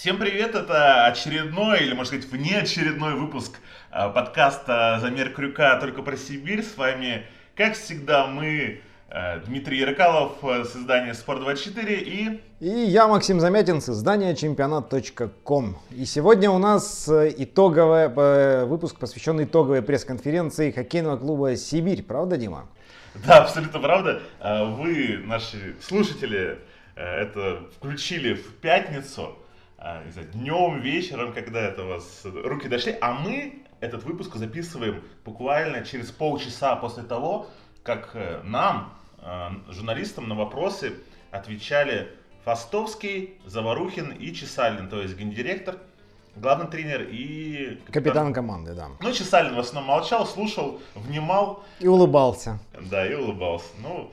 Всем привет, это очередной, или можно сказать внеочередной выпуск э, подкаста «Замер крюка только про Сибирь». С вами, как всегда, мы, э, Дмитрий Ярокалов э, с издания «Спорт24» и... И я, Максим Замятин, с издания чемпионат.ком. И сегодня у нас итоговый выпуск, посвященный итоговой пресс-конференции хоккейного клуба «Сибирь». Правда, Дима? Да, абсолютно правда. Вы, наши слушатели, это включили в пятницу – а, не знаю, днем, вечером, когда это у вас руки дошли, а мы этот выпуск записываем буквально через полчаса после того, как э, нам, э, журналистам, на вопросы отвечали Фастовский, Заварухин и Чесалин, то есть гендиректор, главный тренер и... Капитан, капитан команды, да. Ну, Чесалин в основном молчал, слушал, внимал. И улыбался. Да, и улыбался. Ну,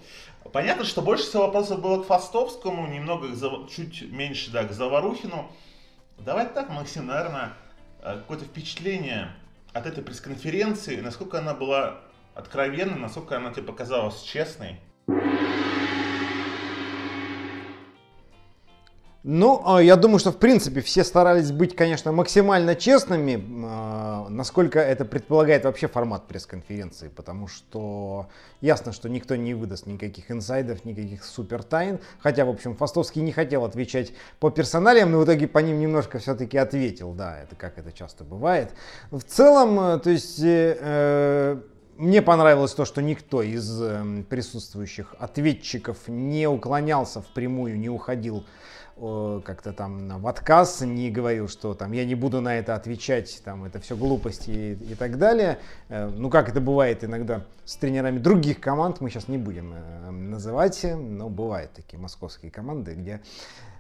Понятно, что больше всего вопросов было к Фастовскому, немного чуть меньше, да, к Заварухину. Давайте так, Максим, наверное, э, какое-то впечатление от этой пресс-конференции, насколько она была откровенной, насколько она тебе показалась честной. Ну, а, я думаю, что в принципе все старались быть, конечно, максимально честными, а, насколько это предполагает вообще формат пресс-конференции, потому что ясно, что никто не выдаст никаких инсайдов, никаких супер тайн, хотя, в общем, Фастовский не хотел отвечать по персоналиям, но в итоге по ним немножко все-таки ответил, да, это как это часто бывает. В целом, э, то есть... Э, э, мне понравилось то, что никто из э, присутствующих ответчиков не уклонялся впрямую, не уходил как-то там в отказ, не говорил, что там я не буду на это отвечать, там это все глупости и, и так далее. Э, ну, как это бывает иногда с тренерами других команд, мы сейчас не будем э, называть, но бывают такие московские команды, где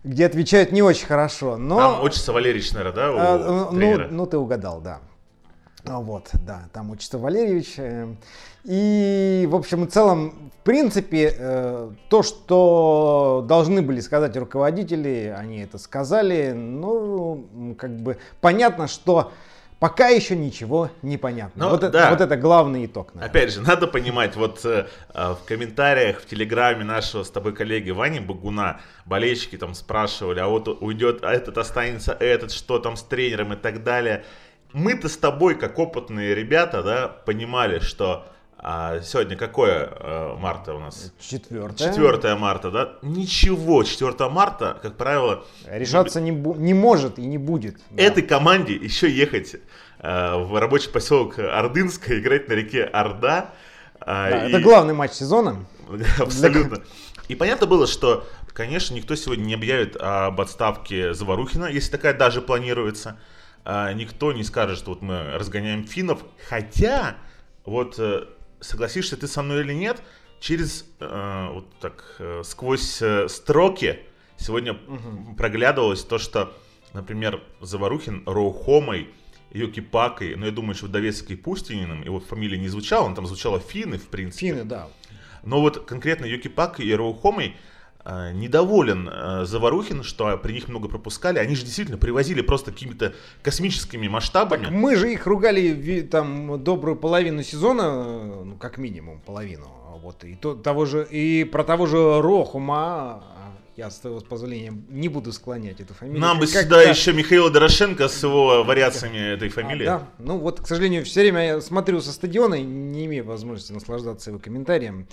где отвечают не очень хорошо, но... Там учится Валерьевич, наверное, да, у а, ну, ну, ты угадал, да. Вот, да, там учится Валерьевич. И, в общем и целом, в принципе, э, то, что должны были сказать руководители, они это сказали. Ну, как бы понятно, что пока еще ничего не понятно. Ну, вот, да. это, вот это главный итог. Наверное. Опять же, надо понимать, вот э, в комментариях в телеграме нашего с тобой коллеги Вани Багуна болельщики там спрашивали, а вот уйдет, а этот останется этот, что там с тренером и так далее. Мы-то с тобой, как опытные ребята, да, понимали, что а сегодня какое э, марта у нас? Четвертое. Четвертое марта, да? Ничего, 4 марта, как правило... Решаться не, бу- не может и не будет. Да. Этой команде еще ехать э, в рабочий поселок Ордынское, играть на реке Орда. Э, да, и... Это главный матч сезона. Абсолютно. И понятно было, что, конечно, никто сегодня не объявит об отставке Заварухина, если такая даже планируется. Э, никто не скажет, что вот мы разгоняем финнов. Хотя, вот э, согласишься ты со мной или нет, через э, вот так э, сквозь э, строки сегодня угу. проглядывалось то, что, например, Заварухин Роухомой, Йоки Пакой, но я думаю, что Довецкой Пустининым, его фамилия не звучала, он там звучала Фины, в принципе. Фины, да. Но вот конкретно Йоки Пакой и Роухомой недоволен э, Заварухин, что при них много пропускали. Они же действительно привозили просто какими-то космическими масштабами. Так мы же их ругали там добрую половину сезона, ну как минимум половину. Вот и то, того же и про того же Рохума я, с твоего позволения, не буду склонять эту фамилию. Нам бы сюда еще Михаила Дорошенко с его вариациями этой фамилии. А, да, ну вот, к сожалению, все время я смотрю со стадиона и не имею возможности наслаждаться его комментарием.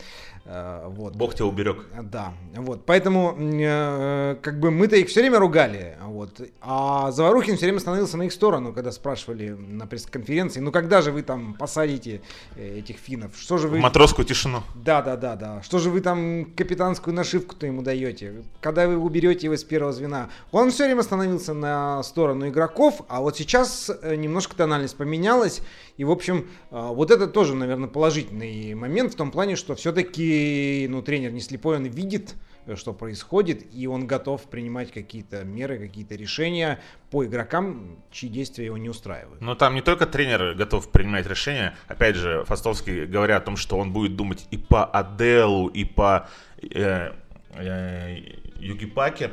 Э, вот. Бог тебя уберег. Да, вот, поэтому э, как бы мы-то их все время ругали, вот, а Заварухин все время становился на их сторону, когда спрашивали на пресс-конференции, ну когда же вы там посадите э, этих финнов, что же вы... В матросскую тишину. Да, да, да, да, что же вы там капитанскую нашивку-то ему даете, когда вы уберете его с первого звена. Он все время становился на сторону игроков, а вот сейчас э, немножко тональность поменялась. И, в общем, э, вот это тоже, наверное, положительный момент в том плане, что все-таки ну, тренер не слепой, он видит, э, что происходит, и он готов принимать какие-то меры, какие-то решения по игрокам, чьи действия его не устраивают. Но там не только тренер готов принимать решения. Опять же, Фастовский говоря о том, что он будет думать и по Аделу, и по э, э, Югипаки,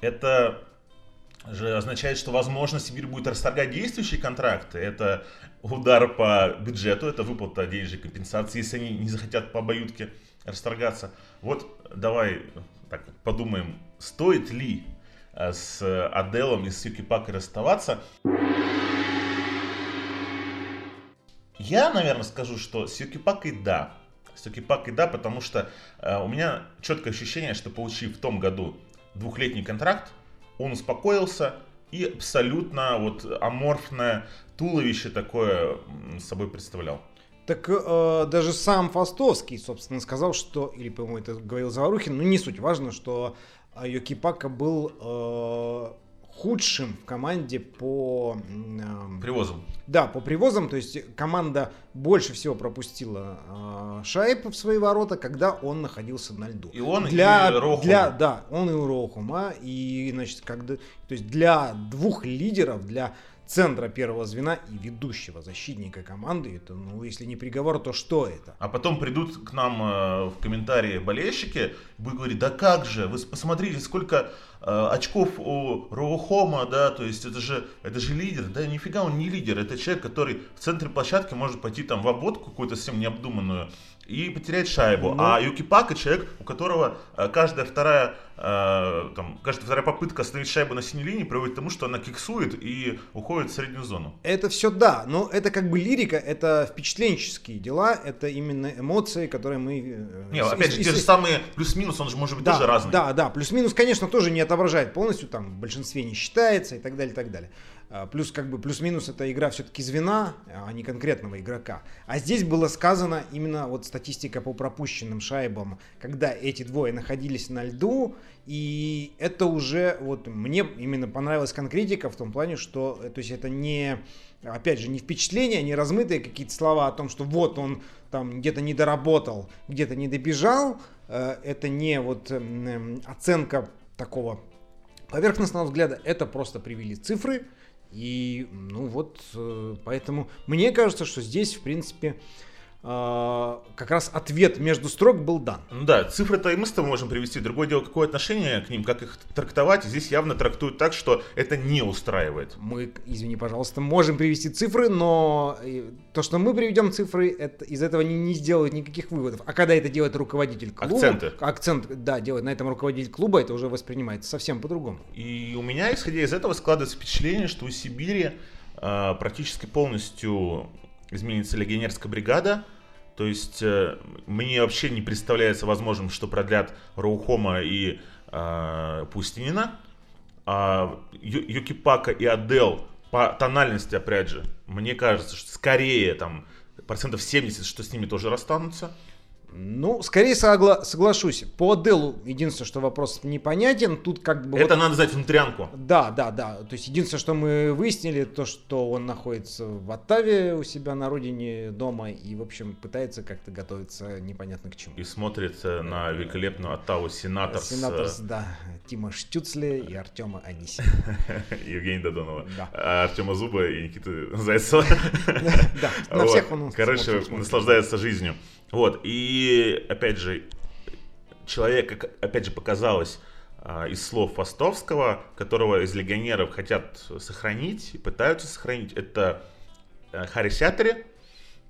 это же означает, что, возможно, Сибирь будет расторгать действующие контракты. Это удар по бюджету, это выплата денежной компенсации, если они не захотят по обоюдке расторгаться. Вот давай так подумаем, стоит ли э, с Аделом и с Юки Пакой расставаться. Я, наверное, скажу, что с Юки Пакой да. С Юки Пакой да, потому что э, у меня четкое ощущение, что получив в том году двухлетний контракт, он успокоился и абсолютно вот аморфное туловище такое собой представлял. Так э, даже сам Фастовский, собственно, сказал, что, или, по-моему, это говорил Заварухин, но не суть, важно, что Йоки Пака был э, худшим в команде по... Э, привозам. Да, по привозам, то есть команда больше всего пропустила э, шайб в свои ворота, когда он находился на льду. И он, для, и Рохума. Для, да, он и Рохума, и, значит, когда, то есть для двух лидеров, для центра первого звена и ведущего защитника команды. Это, ну, если не приговор, то что это? А потом придут к нам э, в комментарии болельщики, будут говорить, да как же, вы посмотрите, сколько э, очков у Роухома, да, то есть это же, это же лидер, да, нифига он не лидер, это человек, который в центре площадки может пойти там в обводку какую-то совсем необдуманную, и потерять шайбу. Ну... А Юки Пака человек, у которого э, каждая вторая, э, там, каждая вторая попытка остановить шайбу на синей линии приводит к тому, что она киксует и уходит в среднюю зону. Это все да, но это как бы лирика, это впечатленческие дела, это именно эмоции, которые мы... Э, не, опять же, те же самые плюс-минус, он же может быть да, тоже разный. Да, да, плюс-минус, конечно, тоже не отображает полностью, там в большинстве не считается и так далее, и так далее. А, плюс как бы плюс-минус это игра все-таки звена, а не конкретного игрока. А здесь было сказано именно вот статистика по пропущенным шайбам, когда эти двое находились на льду, и это уже вот мне именно понравилась конкретика в том плане, что то есть это не опять же не впечатления, не размытые какие-то слова о том, что вот он там где-то не доработал, где-то не добежал. Э, это не вот оценка такого поверхностного взгляда, это просто привели цифры, и, ну вот, э, поэтому мне кажется, что здесь, в принципе, как раз ответ между строк был дан. Ну да, цифры-то и мы с тобой можем привести. Другое дело, какое отношение к ним, как их трактовать. Здесь явно трактуют так, что это не устраивает. Мы, извини, пожалуйста, можем привести цифры, но то, что мы приведем цифры, это, из этого не, не сделают никаких выводов. А когда это делает руководитель клуба... Акценты. Акцент, да, делает на этом руководитель клуба, это уже воспринимается совсем по-другому. И у меня, исходя из этого, складывается впечатление, что у Сибири э, практически полностью изменится легионерская бригада. То есть э, мне вообще не представляется возможным, что продлят Роухома и э, Пустинина. А Юкипака и Адел по тональности, опять же, мне кажется, что скорее там процентов 70, что с ними тоже расстанутся. Ну, скорее согла- соглашусь. По Аделу единственное, что вопрос непонятен. Тут как бы... Это вот... надо знать внутрянку. Да, да, да. То есть единственное, что мы выяснили, то, что он находится в Оттаве у себя на родине дома и, в общем, пытается как-то готовиться непонятно к чему. И смотрит на великолепную Оттаву Сенаторс. Сенаторс, да. Тима Штюцли и Артема Аниси. Евгений Додонова. Да. А Артема Зуба и Никиты Зайцева. Да, на всех он Короче, наслаждается жизнью. Вот, и опять же, человек, как опять же показалось а, из слов Фастовского, которого из легионеров хотят сохранить и пытаются сохранить, это э, Харри Сятери,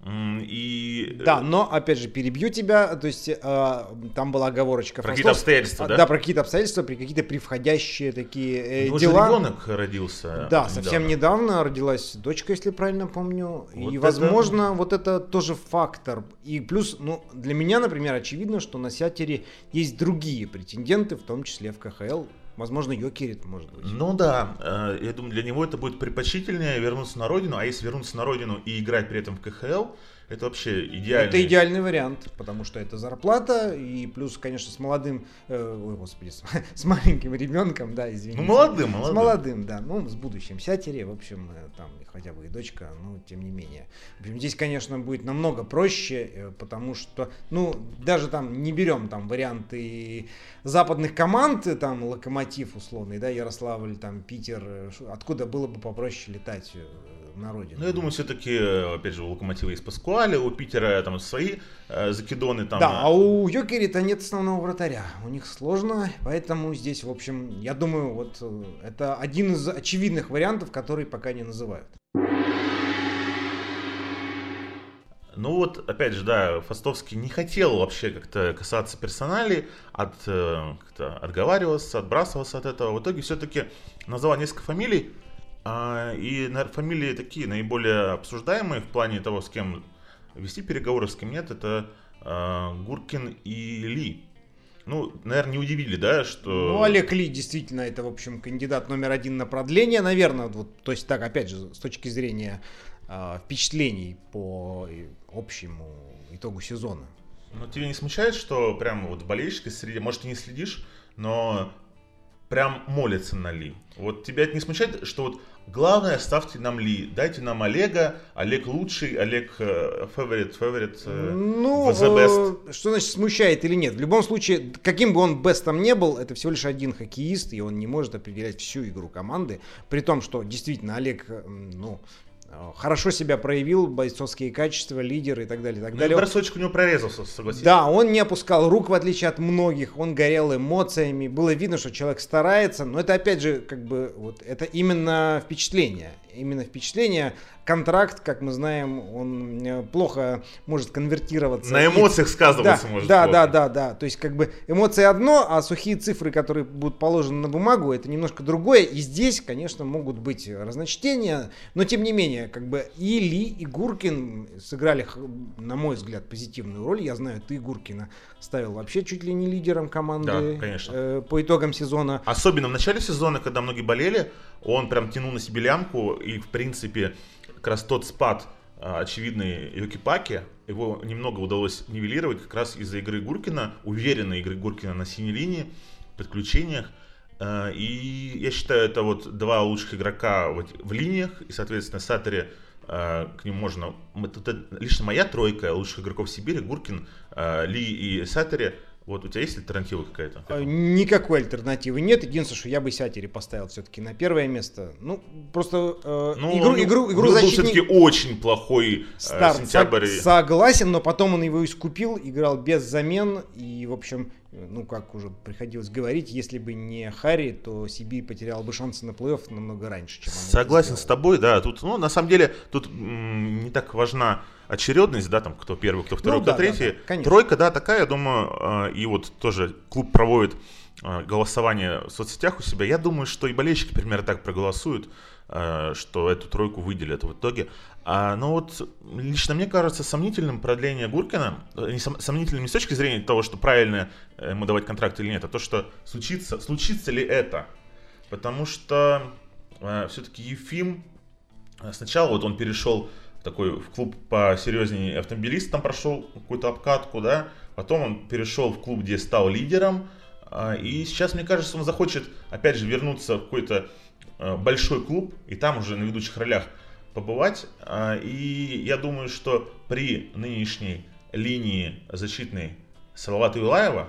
и... Да, но, опять же, перебью тебя, то есть э, там была оговорочка. Про какие-то обстоятельства, да? Да, про какие-то обстоятельства, при какие-то превходящие такие э, У дела. ребенок родился. Да, совсем недавно родилась дочка, если правильно помню. Вот и, это... возможно, вот это тоже фактор. И плюс, ну, для меня, например, очевидно, что на Сятере есть другие претенденты, в том числе в КХЛ, Возможно, Йокерит, может быть. Ну да, э, я думаю, для него это будет предпочтительнее вернуться на родину, а если вернуться на родину и играть при этом в КХЛ, это вообще идеальный. Это идеальный вариант, потому что это зарплата, и плюс, конечно, с молодым, э, ой, господи, с, с маленьким ребенком, да, извините. Ну, молодым, молодым. С молодым, да, ну, с будущим сятере, в общем, э, там, хотя бы и дочка, ну, тем не менее. В общем, здесь, конечно, будет намного проще, э, потому что, ну, даже там не берем там варианты западных команд, там, Локомотив условный, да, Ярославль, там, Питер, откуда было бы попроще летать на родину. Ну, я думаю, все-таки, опять же, у Локомотива есть Паскуали, у Питера там свои э, закидоны. Там, да, э. а у Йокерита нет основного вратаря. У них сложно, поэтому здесь, в общем, я думаю, вот э, это один из очевидных вариантов, который пока не называют. Ну вот, опять же, да, Фастовский не хотел вообще как-то касаться персоналей, от, э, как-то отговаривался, отбрасывался от этого. В итоге все-таки назвал несколько фамилий, а, и фамилии такие наиболее обсуждаемые в плане того, с кем вести переговоры, с кем нет, это а, Гуркин и Ли. Ну, наверное, не удивили, да, что... Ну, Олег Ли действительно это, в общем, кандидат номер один на продление, наверное. Вот, то есть так, опять же, с точки зрения э, впечатлений по общему итогу сезона. Ну, тебя не смущает, что прям вот в болельщической среде, может, ты не следишь, но прям молятся на Ли. Вот тебя это не смущает, что вот главное ставьте нам Ли, дайте нам Олега, Олег лучший, Олег фаворит, фаворит, ну, the best. Э, что значит смущает или нет? В любом случае, каким бы он бестом не был, это всего лишь один хоккеист, и он не может определять всю игру команды, при том, что действительно Олег, ну, хорошо себя проявил, бойцовские качества, лидер и так далее. И так ну, далее. бросочек у него прорезался, согласись. Да, он не опускал рук, в отличие от многих, он горел эмоциями, было видно, что человек старается, но это опять же, как бы, вот, это именно впечатление, именно впечатление, контракт, как мы знаем, он э, плохо может конвертироваться. На эмоциях сказываться да, может. Да, плохо. да, да, да. То есть как бы эмоции одно, а сухие цифры, которые будут положены на бумагу, это немножко другое. И здесь, конечно, могут быть разночтения, но тем не менее, как бы и Ли, и Гуркин сыграли, на мой взгляд, позитивную роль. Я знаю, ты Гуркина ставил вообще чуть ли не лидером команды да, конечно. Э, по итогам сезона. Особенно в начале сезона, когда многие болели, он прям тянул на себе лямку и, в принципе, как раз тот спад а, очевидный Йоки-Паки, его немного удалось нивелировать как раз из-за игры Гуркина, уверенной игры Гуркина на синей линии, подключениях. А, и я считаю, это вот два лучших игрока в линиях, и, соответственно, Сатори а, к ним можно... Это лично моя тройка лучших игроков Сибири, Гуркин, Ли и Сатори – вот у тебя есть альтернатива какая-то? А, никакой альтернативы нет. Единственное, что я бы Сатери поставил все-таки на первое место. Ну, просто э, ну, игру, игру, игру защитник... все-таки очень плохой э, Старт, сентябрь. Согласен, но потом он его искупил, играл без замен. И, в общем, ну, как уже приходилось говорить, если бы не Харри, то Сибирь потерял бы шансы на плей-офф намного раньше, чем Согласен с тобой, да. Тут, ну, на самом деле, тут м- не так важна очередность, да, там, кто первый, кто второй, ну, кто да, третий. Да, да, Тройка, да, такая, я думаю, э, и вот тоже клуб проводит э, голосование в соцсетях у себя. Я думаю, что и болельщики примерно так проголосуют, э, что эту тройку выделят в итоге. А, но вот лично мне кажется сомнительным продление Гуркина, не сом, сомнительным не с точки зрения того, что правильно ему давать контракт или нет, а то, что случится, случится ли это. Потому что э, все-таки Ефим, сначала вот он перешел такой в клуб посерьезнее автомобилист, там прошел какую-то обкатку, да, потом он перешел в клуб, где стал лидером, а, и сейчас, мне кажется, он захочет, опять же, вернуться в какой-то а, большой клуб, и там уже на ведущих ролях побывать, а, и я думаю, что при нынешней линии защитной Салавата Юлаева,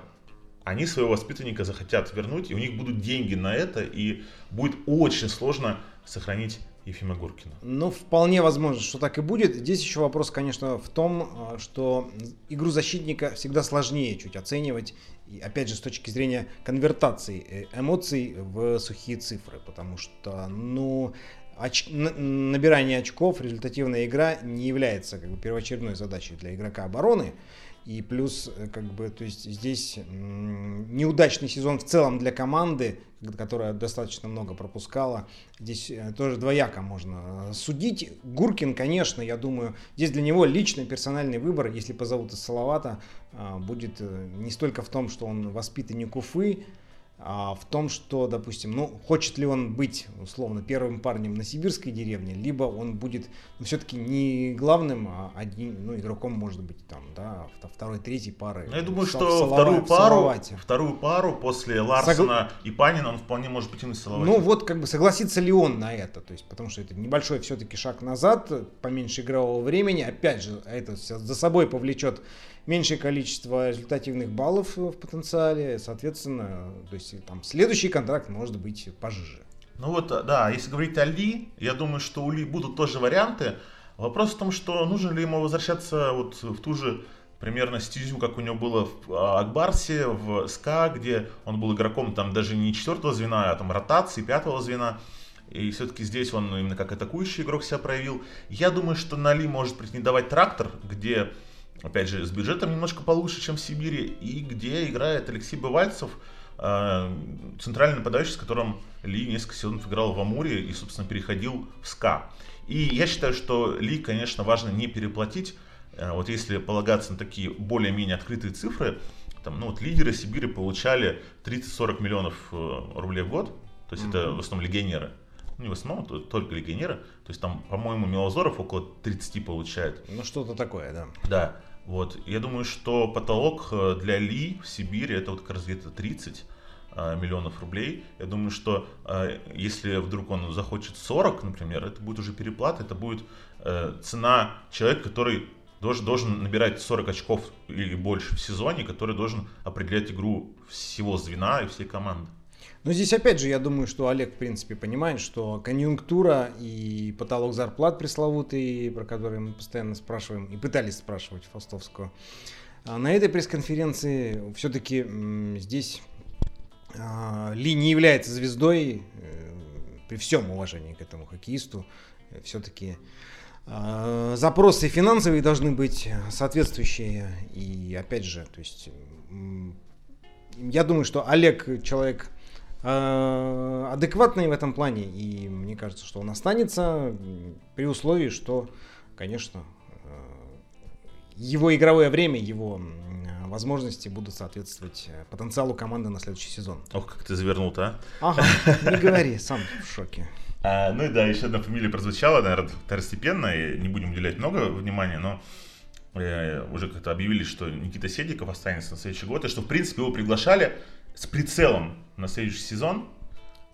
они своего воспитанника захотят вернуть, и у них будут деньги на это, и будет очень сложно сохранить Ефима Гуркина. Ну, вполне возможно, что так и будет. Здесь еще вопрос, конечно, в том, а, что игру защитника всегда сложнее чуть оценивать, и, опять же, с точки зрения конвертации э, эмоций в сухие цифры, потому что, ну, оч... набирание очков, результативная игра не является как бы, первоочередной задачей для игрока обороны. И плюс, э, как бы, то есть здесь неудачный сезон в целом для команды, которая достаточно много пропускала. Здесь э, тоже двояко можно э, судить. Гуркин, конечно, я думаю, здесь для него личный персональный выбор, если позовут из Салавата, будет не столько в том, что он воспитанник Уфы, а в том, что, допустим, ну, хочет ли он быть, условно, первым парнем на сибирской деревне, либо он будет ну, все-таки не главным, а одним, ну, игроком, может быть, там, да, второй, третьей пары. Ну, я думаю, что вторую пару, вторую пару после Ларсона Согла... и Панина он вполне может потянуть Салавате. Ну, вот, как бы, согласится ли он на это, то есть, потому что это небольшой все-таки шаг назад, поменьше игрового времени, опять же, это за собой повлечет меньшее количество результативных баллов в потенциале, соответственно, то есть там следующий контракт может быть пожиже. Ну вот, да, если говорить о Ли, я думаю, что у Ли будут тоже варианты. Вопрос в том, что нужно ли ему возвращаться вот в ту же примерно стезю, как у него было в а, Акбарсе, в СКА, где он был игроком там даже не четвертого звена, а там ротации, пятого звена. И все-таки здесь он именно как атакующий игрок себя проявил. Я думаю, что на Ли может претендовать трактор, где, опять же, с бюджетом немножко получше, чем в Сибири, и где играет Алексей Бывальцев, э, центральный нападающий, с которым Ли несколько сезонов играл в Амуре и, собственно, переходил в СКА. И я считаю, что Ли, конечно, важно не переплатить. Э, вот если полагаться на такие более-менее открытые цифры, там, ну вот лидеры Сибири получали 30-40 миллионов э, рублей в год, то есть mm-hmm. это в основном легионеры. Ну, не в основном, то, только легионеры. То есть там, по-моему, Милозоров около 30 получает. Ну, что-то такое, да. Да. Вот. Я думаю, что потолок э, для Ли в Сибири это вот как раз где-то 30 э, миллионов рублей. Я думаю, что э, если вдруг он захочет 40, например, это будет уже переплата, это будет цена человека, который должен, должен набирать 40 очков или больше в сезоне, который должен определять игру всего звена и всей команды. Но здесь опять же, я думаю, что Олег, в принципе, понимает, что конъюнктура и потолок зарплат пресловутый, про который мы постоянно спрашиваем и пытались спрашивать Фастовского, а на этой пресс-конференции все-таки здесь а, Ли не является звездой, э, при всем уважении к этому хоккеисту, все-таки а, запросы финансовые должны быть соответствующие. И опять же, то есть я думаю, что Олег человек Э, адекватный в этом плане, и мне кажется, что он останется при условии, что, конечно, э, его игровое время, его возможности будут соответстввать э, потенциалу команды на следующий сезон. Ох, как ты завернул-то, а? Ага, не говори, сам в шоке. А, ну и да, еще одна фамилия прозвучала, наверное, второстепенно, и не будем уделять много внимания, но э, уже как-то объявили, что Никита Седиков останется на следующий год, и что, в принципе, его приглашали с прицелом на следующий сезон.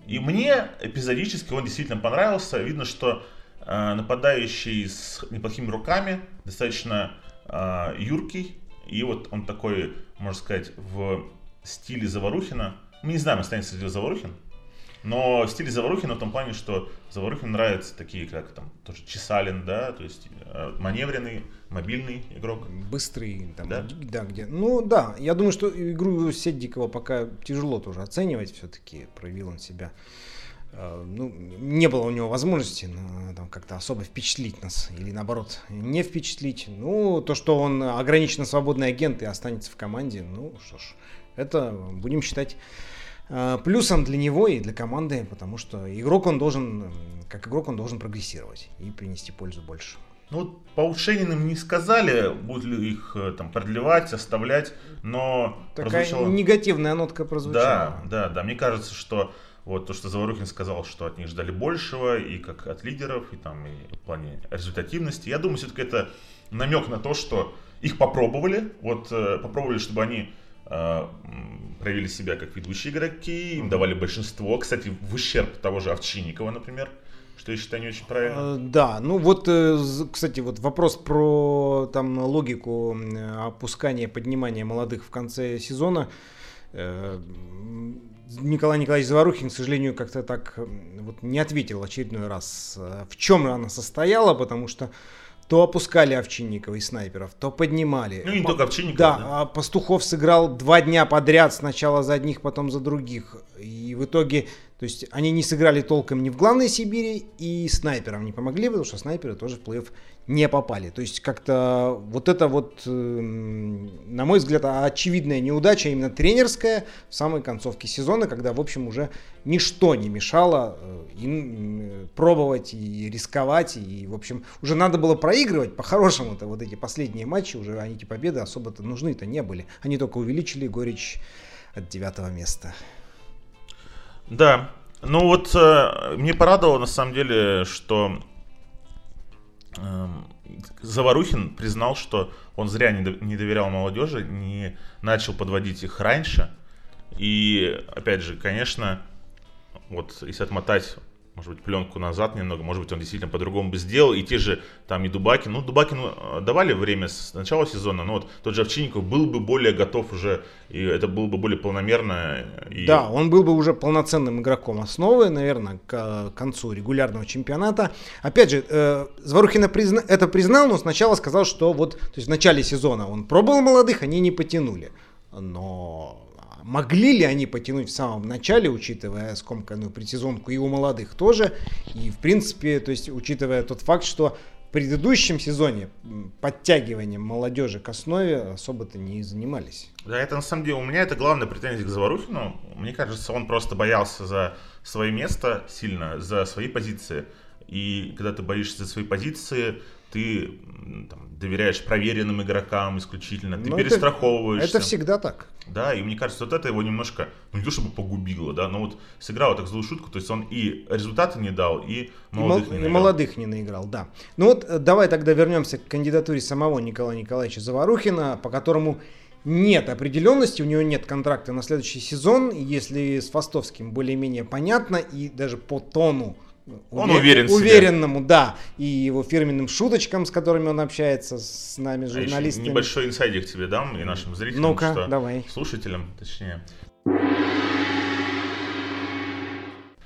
И мне эпизодически он действительно понравился. Видно, что э, нападающий с неплохими руками, достаточно э, юркий. И вот он такой, можно сказать, в стиле Заварухина. Мы не знаем, останется ли Заварухин. Но в стиле Заварухина в том плане, что Заварухин нравятся такие, как там, тоже Чесалин, да, то есть э, маневренный, мобильный игрок. Быстрый, там, да? да, где. Ну да, я думаю, что игру Седдикова пока тяжело тоже оценивать, все-таки проявил он себя. Э, ну, не было у него возможности там, как-то особо впечатлить нас, или наоборот, не впечатлить. Ну, то, что он ограниченно свободный агент и останется в команде, ну что ж, это будем считать плюсом для него и для команды, потому что игрок он должен, как игрок он должен прогрессировать и принести пользу больше. Ну, по Ушениным не сказали, будут ли их э, там продлевать, оставлять, но Такая прозвучало... негативная нотка прозвучала. Да, да, да. Мне кажется, что вот то, что Заворухин сказал, что от них ждали большего, и как от лидеров, и там и в плане результативности. Я думаю, все-таки это намек на то, что их попробовали, вот э, попробовали, чтобы они Э, проявили себя как ведущие игроки, им давали большинство, кстати, в ущерб того же Овчинникова, например, что я считаю не очень правильно. Э, да, ну вот, э, кстати, вот вопрос про там логику опускания, поднимания молодых в конце сезона. Николай Николаевич Заварухин, к сожалению, как-то так вот не ответил очередной раз, в чем она состояла, потому что то опускали Овчинникова и снайперов, то поднимали. Ну, не только Овчинников. Да, да, а Пастухов сыграл два дня подряд, сначала за одних, потом за других. И в итоге, то есть они не сыграли толком ни в главной Сибири, и снайперам не помогли, потому что снайперы тоже в плей-офф не попали. То есть как-то вот это вот, эм, на мой взгляд, очевидная неудача именно тренерская в самой концовке сезона, когда, в общем, уже ничто не мешало э, им пробовать и рисковать. И, в общем, уже надо было проигрывать по-хорошему-то вот эти последние матчи, уже они эти победы особо-то нужны-то не были. Они только увеличили горечь от девятого места. Да, ну вот э, мне порадовало на самом деле, что Заварухин признал, что он зря не доверял молодежи, не начал подводить их раньше. И, опять же, конечно, вот если отмотать может быть, пленку назад немного, может быть, он действительно по-другому бы сделал, и те же там и Дубакин, ну, Дубакину э, давали время с начала сезона, но вот тот же Овчинников был бы более готов уже, и это было бы более полномерно. И... Да, он был бы уже полноценным игроком основы, наверное, к концу регулярного чемпионата. Опять же, э, Зворухина призна... это признал, но сначала сказал, что вот, то есть в начале сезона он пробовал молодых, они не потянули. Но Могли ли они потянуть в самом начале, учитывая скомканную предсезонку и у молодых тоже, и в принципе, то есть учитывая тот факт, что в предыдущем сезоне подтягиванием молодежи к основе особо-то не занимались. Да, это на самом деле, у меня это главная претензия к Заварухину. Мне кажется, он просто боялся за свое место сильно, за свои позиции. И когда ты боишься за свои позиции, ты там, доверяешь проверенным игрокам исключительно, ты Но ну, перестраховываешься. Это, это всегда так. Да, и мне кажется, вот это его немножко, ну не то чтобы погубило, да, но вот сыграл так злую шутку, то есть он и результаты не дал, и молодых и, не наиграл. молодых не наиграл, да. Ну вот э, давай тогда вернемся к кандидатуре самого Николая Николаевича Заварухина, по которому нет определенности, у него нет контракта на следующий сезон. Если с Фастовским более-менее понятно, и даже по тону он увер... уверен уверенному, да, и его фирменным шуточкам, с которыми он общается с нами, а журналистами. А небольшой инсайдик тебе дам и нашим зрителям, Ну-ка, что давай. слушателям, точнее.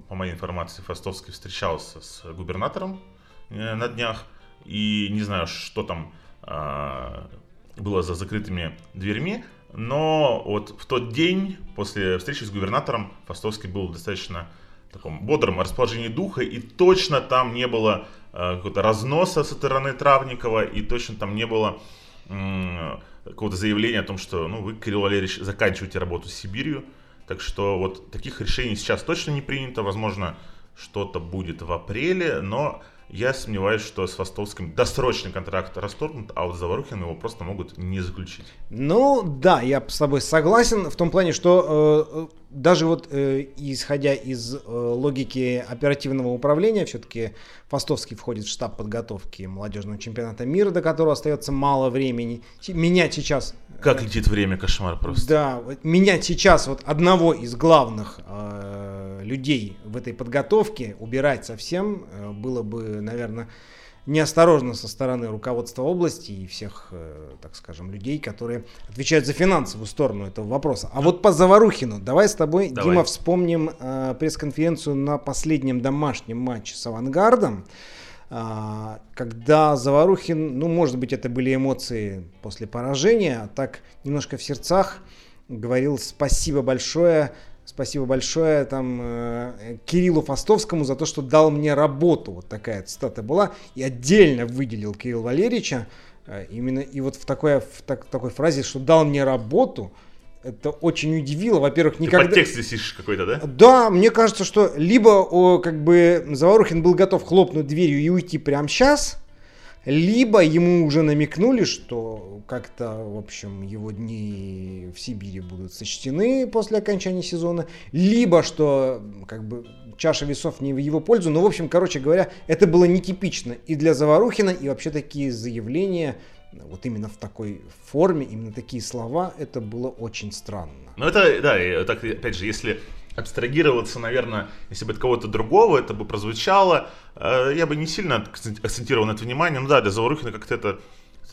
По моей информации, Фастовский встречался с губернатором э, на днях, и не знаю, что там а, было за закрытыми дверьми, но вот в тот день после встречи с губернатором Фастовский был достаточно таком бодром расположении духа, и точно там не было э, какого-то разноса со стороны Травникова, и точно там не было какого-то заявления о том, что ну, вы, Кирилл Валерьевич, заканчиваете работу с Сибирью. Так что вот таких решений сейчас точно не принято. Возможно, что-то будет в апреле, но я сомневаюсь, что с Востовским досрочный контракт расторгнут, а вот Заварухин его просто могут не заключить. Ну да, я с тобой согласен в том плане, что э даже вот э, исходя из э, логики оперативного управления, все-таки Фастовский входит в штаб подготовки молодежного чемпионата мира, до которого остается мало времени. Менять сейчас... Как э, летит время, кошмар просто. Да, менять сейчас вот одного из главных э, людей в этой подготовке, убирать совсем, э, было бы, наверное, неосторожно со стороны руководства области и всех, э, так скажем, людей, которые отвечают за финансовую сторону этого вопроса. А вот по Заварухину, давай с тобой, давай. Дима, вспомним э, пресс-конференцию на последнем домашнем матче с «Авангардом», э, когда Заварухин, ну, может быть, это были эмоции после поражения, а так немножко в сердцах говорил спасибо большое Спасибо большое там э, Кириллу Фастовскому за то, что дал мне работу. Вот такая цитата была. И отдельно выделил Кирилла Валерьевича э, именно и вот в такой, в так, такой фразе, что дал мне работу. Это очень удивило. Во-первых, никогда... Ты подтекст висишь какой-то, да? Да, мне кажется, что либо о, как бы Заварухин был готов хлопнуть дверью и уйти прямо сейчас, либо ему уже намекнули, что как-то, в общем, его дни в Сибири будут сочтены после окончания сезона, либо что как бы чаша весов не в его пользу. Но, в общем, короче говоря, это было нетипично и для Заварухина, и вообще такие заявления вот именно в такой форме, именно такие слова, это было очень странно. Ну это, да, и так, опять же, если абстрагироваться, наверное, если бы от кого-то другого это бы прозвучало, э, я бы не сильно акцентировал на это внимание. Ну да, для Заворухина как-то это,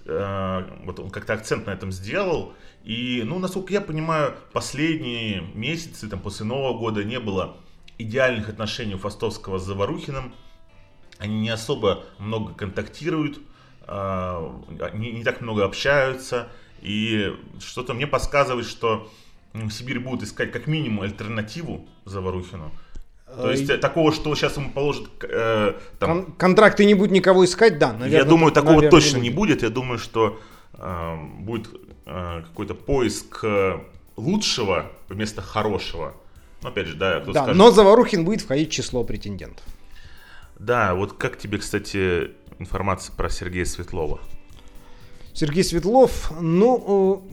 э, вот он как-то акцент на этом сделал. И, ну, насколько я понимаю, последние месяцы, там, после Нового года не было идеальных отношений у Фастовского с Заворухиным. Они не особо много контактируют, э, не, не так много общаются. И что-то мне подсказывает, что в Сибири будут искать как минимум альтернативу Заварухину. То есть такого, что сейчас ему положат... Э, там, Кон- контракты не будет никого искать, да, наверное. Я думаю, такого наверное, точно не будет. не будет. Я думаю, что э, будет э, какой-то поиск э, лучшего вместо хорошего. Ну, опять же, да, кто да, скажет... но Заварухин будет входить в число претендентов. Да, вот как тебе, кстати, информация про Сергея Светлова? Сергей Светлов, ну,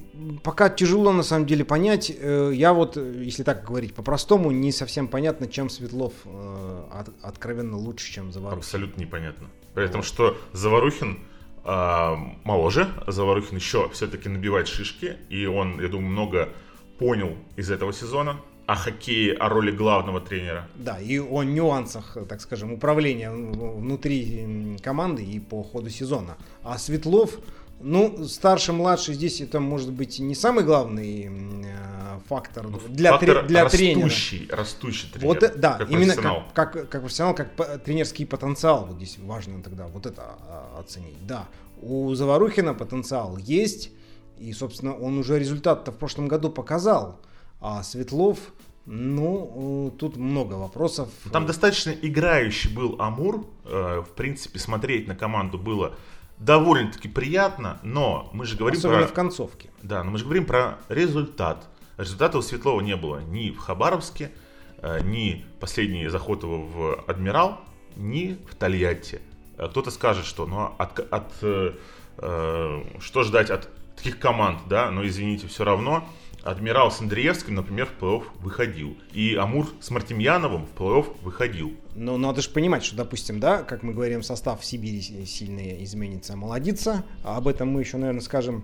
пока тяжело на самом деле понять. Э, я вот, если так говорить по-простому, не совсем понятно, чем Светлов э, от, откровенно лучше, чем Заварухин. Абсолютно непонятно. При этом, что Заварухин э, моложе, Заварухин еще все-таки набивает шишки, и он, я думаю, много понял из этого сезона о хоккее, о роли главного тренера. Да, и о нюансах, так скажем, управления внутри команды и по ходу сезона. А Светлов, ну, старший, младший здесь это может быть не самый главный э, фактор ну, для, фактор тре, для растущий, тренера. Растущий тренер. Вот, да, как именно как, как, как профессионал, как тренерский потенциал. Вот здесь важно тогда вот это а, оценить. Да, у Заварухина потенциал есть, и, собственно, он уже результат-то в прошлом году показал. А Светлов, ну, тут много вопросов. Там достаточно играющий был Амур. Э, в принципе, смотреть на команду было довольно-таки приятно, но мы же говорим Особенно про... в концовке. Да, но мы же говорим про результат. Результата у Светлова не было ни в Хабаровске, э, ни последний заход его в Адмирал, ни в Тольятти. Э, кто-то скажет, что ну, от, от, э, что ждать от таких команд, да, но извините, все равно Адмирал с Андреевским, например, в плей-офф выходил. И Амур с Мартемьяновым в плей-офф выходил. Но надо же понимать, что, допустим, да, как мы говорим, состав в Сибири сильно изменится, молодится. А об этом мы еще, наверное, скажем.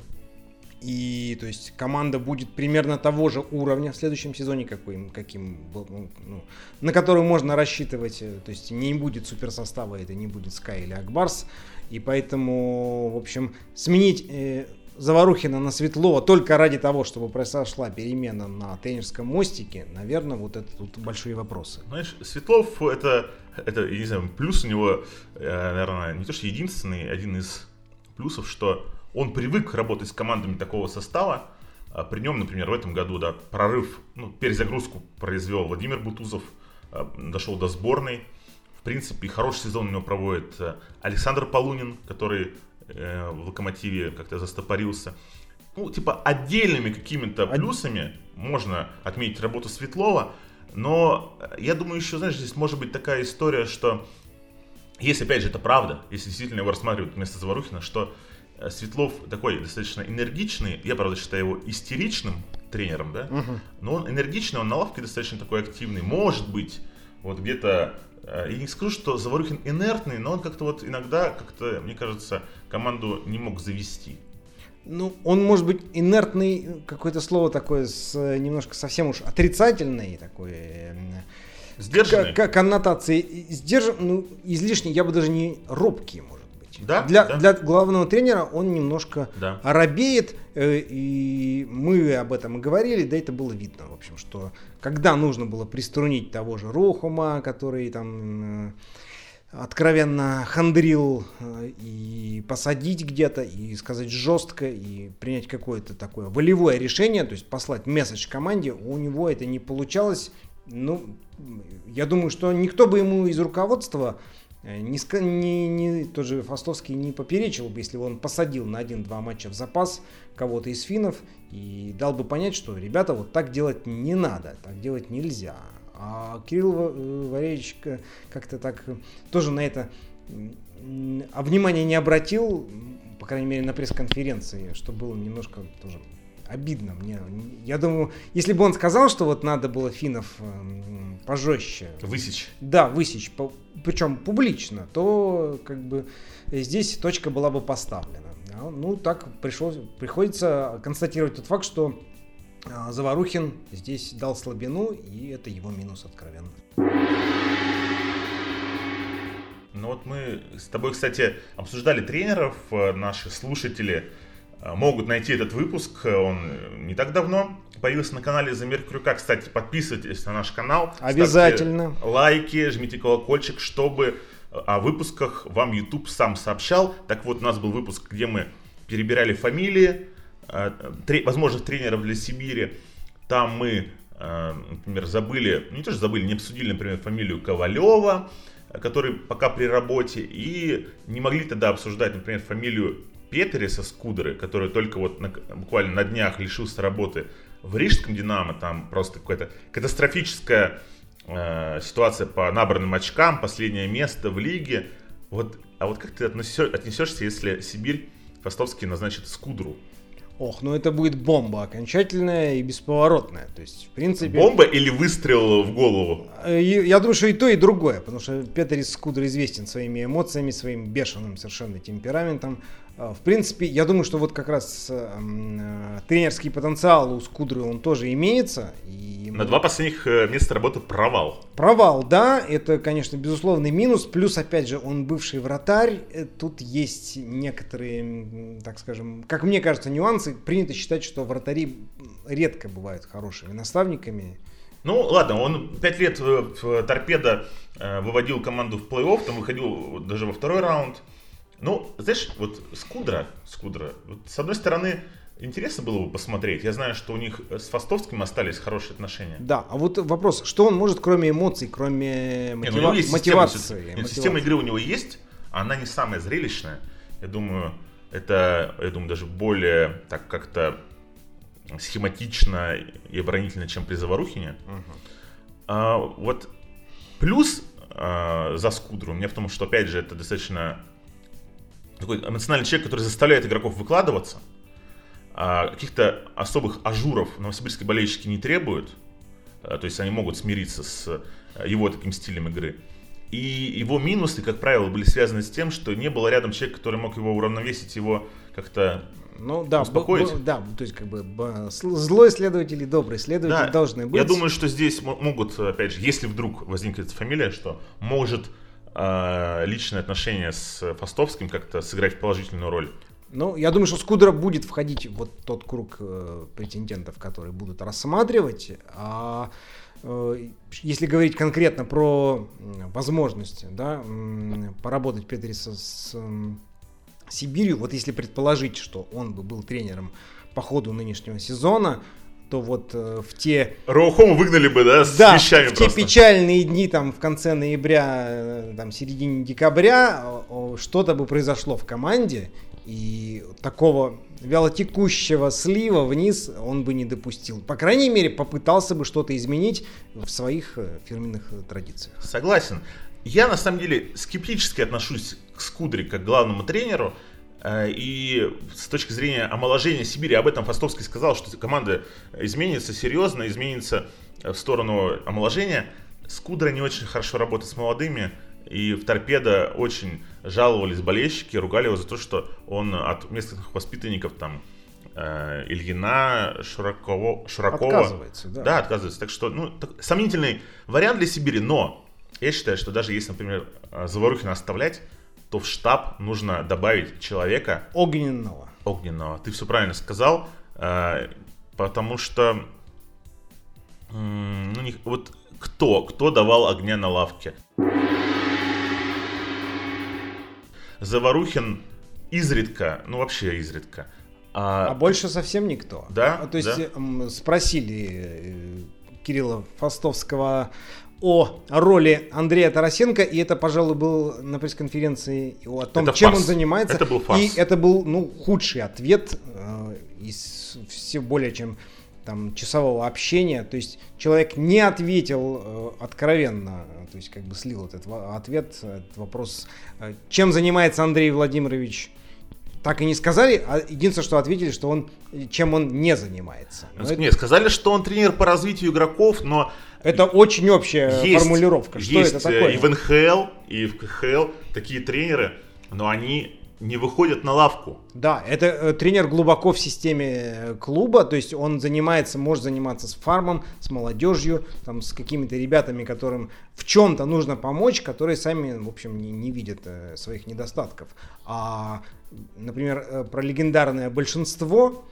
И, то есть, команда будет примерно того же уровня в следующем сезоне, каким был, ну, ну на который можно рассчитывать. То есть, не будет суперсостава, это не будет Sky или Акбарс. И поэтому, в общем, сменить э, Заварухина на Светлова только ради того, чтобы произошла перемена на тренерском мостике, наверное, вот это тут большие вопросы. Знаешь, Светлов это, это, я не знаю, плюс у него, э, наверное, не то что единственный, один из плюсов, что он привык работать с командами такого состава. А при нем, например, в этом году, да, прорыв, ну, перезагрузку произвел Владимир Бутузов, э, дошел до сборной. В принципе, хороший сезон у него проводит э, Александр Полунин, который э, в Локомотиве как-то застопорился. Ну, типа отдельными какими-то плюсами можно отметить работу Светлова, но я думаю, еще, знаешь, здесь может быть такая история, что если, опять же, это правда, если действительно его рассматривают вместо Заварухина, что э, Светлов такой достаточно энергичный, я, правда, считаю его истеричным тренером, да, угу. но он энергичный, он на лавке достаточно такой активный, может быть, вот где-то Э, я не скажу, что Заварухин инертный, но он как-то вот иногда, как-то, мне кажется, команду не мог завести. Ну, он может быть инертный, какое-то слово такое с немножко совсем уж отрицательной такой э, Сдержанный? К- коннотации. Сдержан, ну, излишне, я бы даже не робкий, может быть. Да? Для, да. для главного тренера он немножко да. оробеет, э, и мы об этом и говорили, да это было видно, общем, что когда нужно было приструнить того же Рохума, который там э, откровенно хандрил э, и посадить где-то, и сказать жестко, и принять какое-то такое волевое решение, то есть послать месседж команде, у него это не получалось. Ну, я думаю, что никто бы ему из руководства не, не, не, тот же Фастовский не поперечил бы, если бы он посадил на один-два матча в запас кого-то из финнов и дал бы понять, что ребята вот так делать не надо, так делать нельзя. А Кирилл э, Валерьевич как-то так тоже на это а внимание не обратил, по крайней мере на пресс-конференции, что было немножко тоже обидно мне. Я думаю, если бы он сказал, что вот надо было финнов эм, пожестче. Высечь. Да, высечь, причем публично, то как бы здесь точка была бы поставлена. А, ну, так пришлось, приходится констатировать тот факт, что а, Заварухин здесь дал слабину, и это его минус откровенно. Ну вот мы с тобой, кстати, обсуждали тренеров, э, наши слушатели могут найти этот выпуск, он не так давно появился на канале Замер Крюка. Кстати, подписывайтесь на наш канал. Обязательно. Лайки, жмите колокольчик, чтобы о выпусках вам YouTube сам сообщал. Так вот, у нас был выпуск, где мы перебирали фамилии э, возможных тренеров для Сибири. Там мы, э, например, забыли, ну, не то что забыли, не обсудили, например, фамилию Ковалева, который пока при работе, и не могли тогда обсуждать, например, фамилию Петериса Скудеры, который только вот на, буквально на днях лишился работы в Рижском Динамо, там просто какая-то катастрофическая э, ситуация по набранным очкам, последнее место в лиге. Вот, а вот как ты отнесешься, если Сибирь Ростовский назначит Скудру? Ох, ну это будет бомба окончательная и бесповоротная. То есть, в принципе... Бомба или выстрел в голову? Э, я думаю, что и то, и другое. Потому что Петер Скудр известен своими эмоциями, своим бешеным совершенно темпераментом. А, в принципе, я думаю, что вот как раз э, тренерский потенциал у Скудры он тоже имеется. И... На два последних э, места работы провал. Провал, да, это, конечно, безусловный минус. Плюс, опять же, он бывший вратарь. Э, тут есть некоторые, так скажем, как мне кажется, нюансы. Принято считать, что вратари редко бывают хорошими наставниками. Ну, ладно, он пять лет в торпедо выводил команду в плей-офф, там выходил даже во второй раунд. Ну, знаешь, вот Скудра, Скудра, вот, с одной стороны, интересно было бы посмотреть. Я знаю, что у них с Фастовским остались хорошие отношения. Да, а вот вопрос, что он может, кроме эмоций, кроме мотива... Не, ну, есть мотивации? Система, Нет, мотивации. система игры у него есть, она не самая зрелищная. Я думаю, это, я думаю, даже более так как-то схематично и оборонительно, чем при Заварухине. Мгм. А, вот плюс а, за Скудру у меня в том, что, опять же, это достаточно такой эмоциональный человек, который заставляет игроков выкладываться. А каких-то особых ажуров новосибирские болельщики не требуют. А, то есть они могут смириться с а, его таким стилем игры. И его минусы, как правило, были связаны с тем, что не было рядом человека, который мог его уравновесить, его как-то Ну да, б- Успокоить? б- да, то есть как бы б- злой следователь и добрый следователь Да, должны быть. Я думаю, что здесь мо- могут, опять же, если вдруг возникнет фамилия, что может э, личное отношение с Фастовским как-то сыграть положительную роль. Ну, я думаю, что Скудра будет входить вот тот круг э, претендентов, которые будут рассматривать. А э, если говорить конкретно про возможности, да, поработать Петриса с м, Сибирью, вот если предположить, что он бы был тренером по ходу нынешнего сезона, то вот э, в те Роухому выгнали бы, да, с да, вещами в те просто. печальные дни, там, в конце ноября, э, там, середине декабря, что-то бы произошло в команде, и такого вялотекущего слива вниз он бы не допустил. По крайней мере, попытался бы что-то изменить в своих э, фирменных традициях. Согласен. Я на самом деле скептически отношусь к Скудре как главному тренеру. Э, И с точки зрения омоложения Сибири, об этом Фастовский сказал, что команда изменится серьезно, изменится э, в сторону омоложения. Скудра не очень хорошо работает с молодыми. И в торпедо очень жаловались болельщики, ругали его за то, что он от местных воспитанников там э, Ильина, Шуракова, Шуракова Отказывается, да. да, отказывается. Так что, ну, так- сомнительный вариант для Сибири, но я считаю, что даже если, например, Заворухина оставлять, то в штаб нужно добавить человека Огненного. огненного. Ты все правильно сказал, э, потому что, ну, не- вот кто, кто давал огня на лавке? Заворухин изредка, ну вообще изредка. А А, больше совсем никто. Да, А, То есть да. спросили э, Кирилла Фастовского о роли Андрея Тарасенко, и это, пожалуй, был на пресс-конференции о том, Это чем фарс. он занимается. Это был фарс. И это был, ну, худший ответ э, из все более чем там часового общения. То есть человек не ответил э, откровенно, то есть как бы слил этот ответ, этот вопрос, э, чем занимается Андрей Владимирович так и не сказали, а единственное, что ответили, что он чем он не занимается. Но это, Нет, сказали, что он тренер по развитию игроков, но это очень общая есть, формулировка. Что есть это э, такое? и в НХЛ, и в КХЛ такие тренеры, но они не выходят на лавку. Да, это э, тренер глубоко в системе э, клуба, то есть он занимается, может заниматься с фармом, с молодежью, там, с какими-то ребятами, которым в чем-то нужно помочь, которые сами, в общем, не, не видят своих недостатков. А, например, э, про легендарное большинство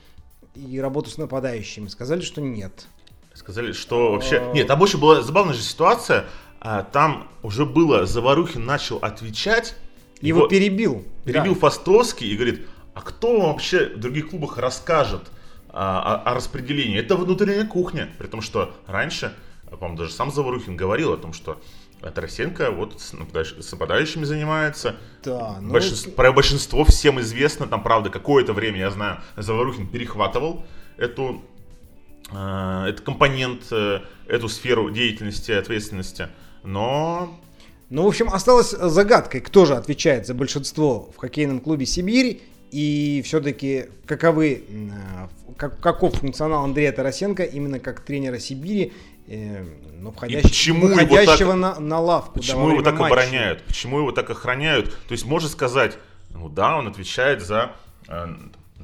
и работу с нападающими сказали, что нет. Сказали, что вообще... Нет, там больше была забавная же ситуация. а, Там уже было, Заварухин начал отвечать. Его перебил. перебил Да. Фастовский и говорит, а кто вам вообще в других клубах расскажет а, о, о распределении? Это внутренняя кухня. При том, что раньше, по-моему, даже сам Заварухин говорил о том, что Тарасенко вот с с нападающими занимается. Да, ну, Большинство- про большинство всем известно, там, правда, какое-то время, я знаю, Заварухин перехватывал эту, э, этот компонент, э, эту сферу деятельности, ответственности. Но Ну, в общем, осталось загадкой, кто же отвечает за большинство в хоккейном клубе «Сибирь». И все-таки каковы, э, как, каков функционал Андрея Тарасенко именно как тренера Сибири, э, ну, входящ- почему его выходящего так- на, на лавку. да, Почему во его так матча. обороняют? Почему его так охраняют? То есть можно сказать, ну да, он отвечает за э,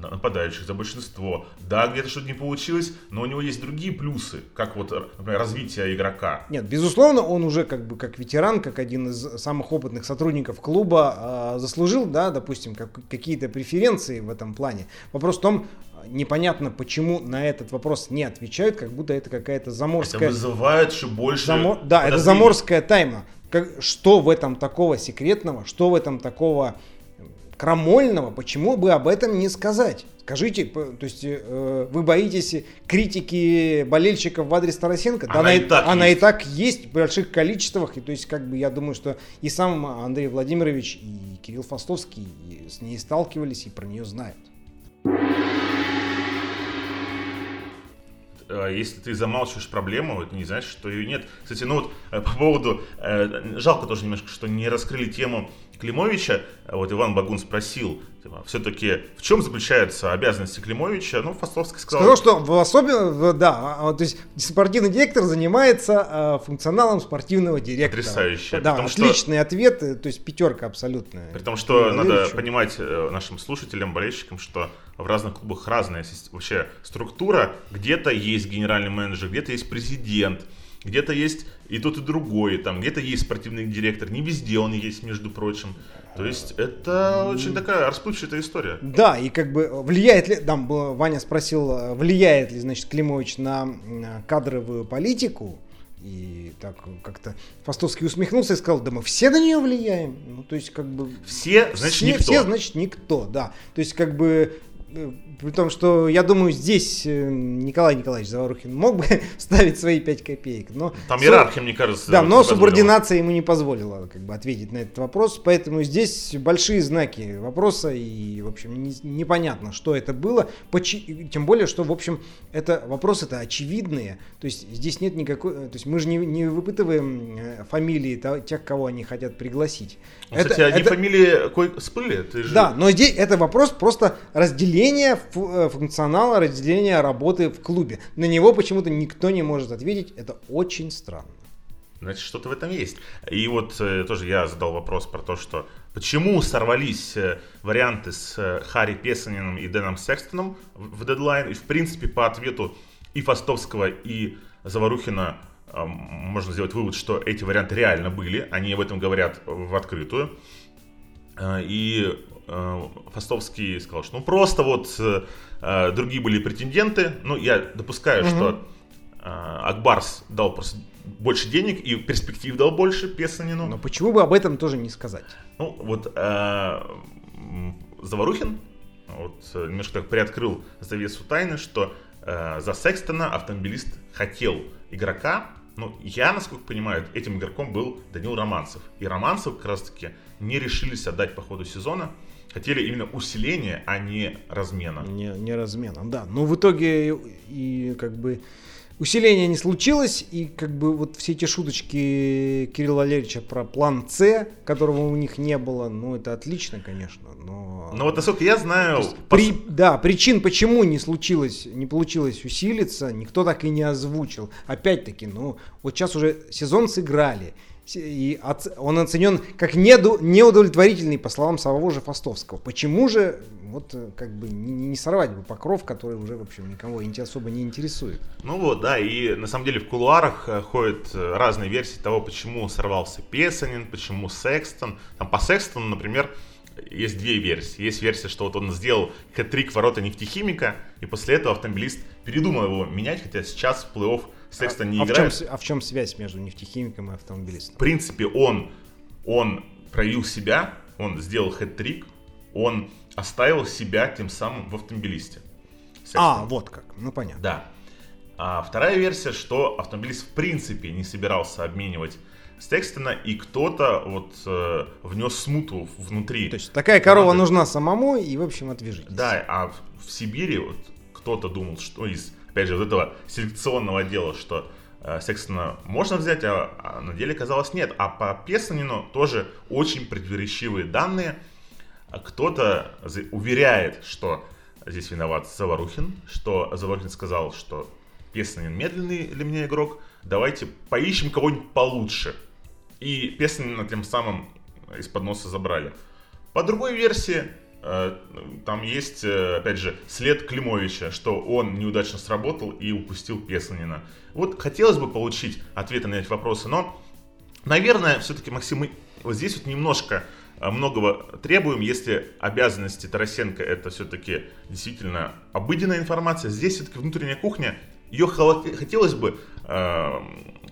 нападающих, за большинство. Да, где-то что-то не получилось, но у него есть другие плюсы, как вот, например, развитие игрока. Нет, безусловно, он уже как бы как ветеран, как один из самых опытных сотрудников клуба э, заслужил, да, допустим, как- какие-то преференции в этом плане. Вопрос в том, непонятно, почему на этот вопрос не отвечают, как будто это какая-то Это заморская... вызывает еще больше Замо- Да, это заморская тайна. Как- что в этом такого секретного, что в этом такого крамольного, почему бы об этом не сказать? Скажите, то есть э, вы боитесь критики болельщиков в адрес Тарасенко? Она, да, и, так она есть. и так есть в больших количествах. И то есть, как бы я думаю, что и сам Андрей Владимирович, и Кирилл Фастовский с ней сталкивались и про нее знают. А если ты замалчиваешь проблему, это не значит, что ее нет. Кстати, ну вот э, по поводу, э, жалко тоже немножко, что не раскрыли тему Климовича, вот Иван Багун спросил, типа, все-таки в чем заключаются обязанности Климовича? Ну, Фастовский сказал... Сказал, что в особенно, да, а, то есть спортивный директор занимается э, функционалом спортивного директора. Потрясающе. Да, Потому отличный что... ответ, то есть пятерка абсолютная. При том, что надо понимать э, нашим слушателям, болельщикам, что в разных клубах разная вообще структура. Где-то есть генеральный менеджер, где-то есть президент, где-то есть и тот, и другой, там где-то есть спортивный директор, не везде он есть, между прочим. То есть это очень такая расплывчатая история. Да, и как бы влияет ли, там Ваня спросил, влияет ли, значит, Климович на кадровую политику, и так как-то Фастовский усмехнулся и сказал, да мы все на нее влияем. Ну, то есть, как бы... Все, значит, все, никто. Все, значит, никто, да. То есть, как бы Э, при том, что я думаю, здесь э, Николай Николаевич Заварухин мог бы ставить свои 5 копеек. Но Там иерархия, мне кажется, Да, но субординация ему не позволила как бы, ответить на этот вопрос. Поэтому здесь большие знаки вопроса. И, в общем, не, непонятно, что это было. Почи, тем более, что, в общем, это вопросы-то очевидные. То есть здесь нет никакой... То есть мы же не, не выпытываем э, фамилии тех, кого они хотят пригласить. Ну, это, кстати, одни это... фамилии кое всплыли. Ты же... Да, но здесь это вопрос просто разделения разделение э, функционала, разделение работы в клубе. На него почему-то никто не может ответить. Это очень странно. Значит, что-то в этом есть. И вот э, тоже я задал вопрос про то, что почему сорвались э, варианты с Харри Песанином и Дэном Секстоном в, дедлайн. И в принципе по ответу и Фастовского, и Заварухина э, можно сделать вывод, что эти варианты реально были. Они об этом говорят в открытую. Э, и Фастовский сказал, что ну просто вот э, э, другие были претенденты. Ну, я допускаю, угу. что э, Акбарс дал просто больше денег и перспектив дал больше Песанину. Но почему бы об этом тоже не сказать? Ну, вот э, Заварухин вот, немножко так приоткрыл завесу тайны, что э, за Секстона автомобилист хотел игрока, ну, я, насколько понимаю, этим игроком был Данил Романцев. И Романцев как раз-таки не решились отдать по ходу сезона хотели именно усиления, а не размена. Не, не размена, да. Но в итоге и, и как бы усиления не случилось, и как бы вот все эти шуточки Кирилла Валерьевича про план С, которого у них не было, ну это отлично, конечно, но... Но вот насколько я знаю... При, да, причин, почему не случилось, не получилось усилиться, никто так и не озвучил. Опять-таки, ну вот сейчас уже сезон сыграли, и он оценен как неудовлетворительный, по словам самого же Фастовского. Почему же вот э, как бы не, не сорвать бы покров, который уже, в общем, никого особо не интересует? Ну вот, да, и на самом деле в кулуарах э, ходят э, разные версии того, почему сорвался Песанин, почему Секстон. Там по Секстону, например, есть две версии. Есть версия, что вот он сделал хэт-трик ворота нефтехимика, и после этого автомобилист передумал его менять, хотя сейчас в плей-офф Секстон а, не а играет. В чем, а в чем связь между нефтехимиком и автомобилистом? В принципе, он, он проявил себя, он сделал хэт-трик, он оставил себя тем самым в автомобилисте. Секстон. А, вот как, ну понятно. Да. А вторая версия, что автомобилист в принципе не собирался обменивать Секстона, и кто-то вот э, внес смуту внутри. То есть такая корова команды. нужна самому, и, в общем, отвяжитесь. Да, а в, в Сибири вот кто-то думал, что из опять же, вот этого селекционного отдела, что э, Секстона можно взять, а, а на деле казалось нет. А по Песанину тоже очень противоречивые данные. Кто-то уверяет, что здесь виноват Заварухин, что Заварухин сказал, что Песанин медленный для меня игрок, давайте поищем кого-нибудь получше. И Песанина тем самым из-под носа забрали. По другой версии, там есть, э, опять же, след Климовича, что он неудачно сработал и упустил Песнанина. Вот хотелось бы получить ответы на эти вопросы, но, наверное, все-таки, Максим, мы вот здесь вот немножко э, многого требуем, если обязанности Тарасенко это все-таки действительно обыденная информация, здесь все-таки внутренняя кухня, ее хотелось бы э,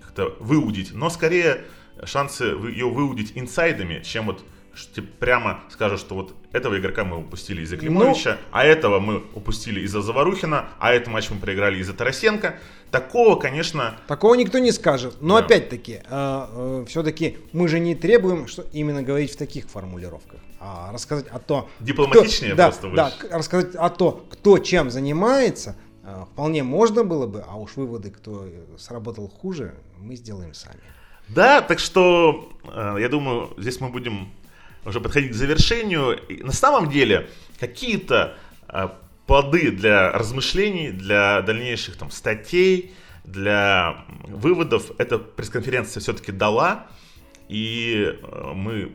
как-то выудить, но скорее шансы ее выудить инсайдами, чем вот что прямо скажут, что вот этого игрока мы упустили из-за Климовича, ну, а этого мы упустили из-за Заварухина, а этот матч мы проиграли из-за Тарасенко. Такого, конечно... Такого никто не скажет. Но да. опять-таки, э, э, все-таки мы же не требуем что именно говорить в таких формулировках, а рассказать о том... Дипломатичнее кто, просто да, да, рассказать о том, кто чем занимается, э, вполне можно было бы, а уж выводы, кто сработал хуже, мы сделаем сами. Да, так что э, я думаю, здесь мы будем уже подходить к завершению. И на самом деле, какие-то э, плоды для размышлений, для дальнейших там статей, для выводов эта пресс-конференция все-таки дала. И э, мы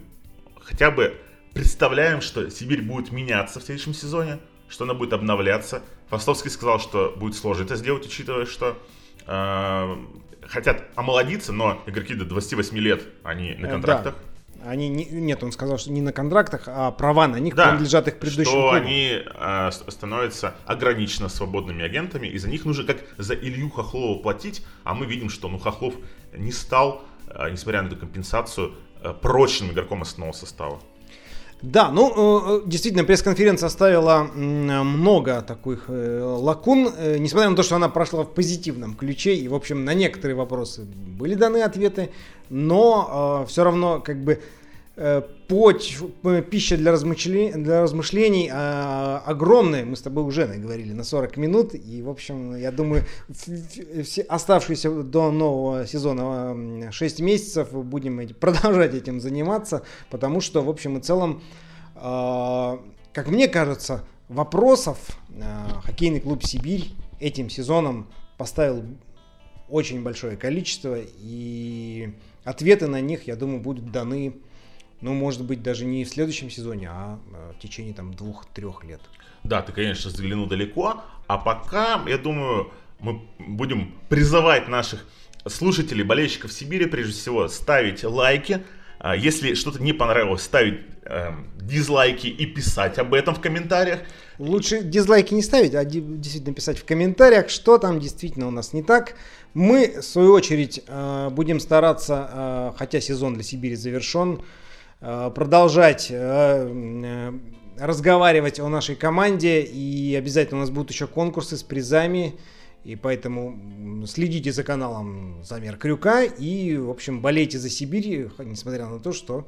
хотя бы представляем, что Сибирь будет меняться в следующем сезоне, что она будет обновляться. Фастовский сказал, что будет сложно это сделать, учитывая, что э, хотят омолодиться, но игроки до 28 лет, они на э, контрактах. Да. Они не, нет, он сказал, что не на контрактах, а права на них да, принадлежат их предыдущим что клубам. они э, становятся ограниченно свободными агентами, и за них нужно как за Илью Хохлова платить, а мы видим, что ну, Хохлов не стал, э, несмотря на эту компенсацию, э, прочным игроком основного состава. Да, ну, э, действительно, пресс-конференция оставила много таких э, лакун, э, несмотря на то, что она прошла в позитивном ключе, и, в общем, на некоторые вопросы были даны ответы, но все равно, как бы, Э, поч, пища для размышлений, для размышлений а, огромная. Мы с тобой уже наговорили на 40 минут. И, в общем, я думаю, все оставшиеся до нового сезона 6 месяцев будем продолжать этим заниматься. Потому что, в общем и целом, а, как мне кажется, вопросов а, хоккейный клуб «Сибирь» этим сезоном поставил очень большое количество. И ответы на них, я думаю, будут даны ну, может быть, даже не в следующем сезоне, а э, в течение там двух-трех лет. Да, ты, конечно, взглянул далеко, а пока, я думаю, мы будем призывать наших слушателей, болельщиков Сибири, прежде всего, ставить лайки, а если что-то не понравилось, ставить э, дизлайки и писать об этом в комментариях. Лучше дизлайки не ставить, а действительно писать в комментариях, что там действительно у нас не так. Мы, в свою очередь, э, будем стараться, э, хотя сезон для Сибири завершен, продолжать э, э, разговаривать о нашей команде. И обязательно у нас будут еще конкурсы с призами. И поэтому следите за каналом Замер Крюка. И, в общем, болейте за Сибирь, несмотря на то, что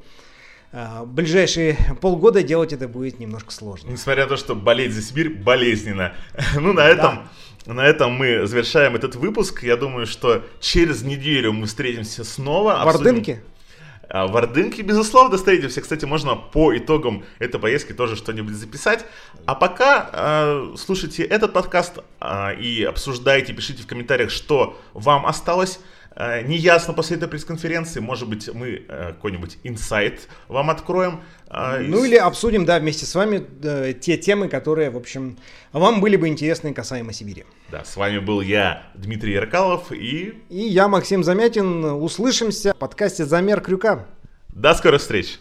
в ближайшие полгода делать это будет немножко сложно. Несмотря на то, что болеть за Сибирь болезненно. Ну, на этом... На этом мы завершаем этот выпуск. Я думаю, что через неделю мы встретимся снова. В Ордынке? А, в Ордынке, безусловно, встретимся. Кстати, можно по итогам этой поездки тоже что-нибудь записать. А пока э, слушайте этот подкаст э, и обсуждайте, пишите в комментариях, что вам осталось э, неясно после этой пресс-конференции. Может быть, мы э, какой-нибудь инсайт вам откроем. Э, ну или обсудим, да, вместе с вами э, те темы, которые, в общем, вам были бы интересны касаемо Сибири. Да, с вами был я, Дмитрий Яркалов и... И я, Максим Замятин. Услышимся в подкасте «Замер крюка». До скорых встреч!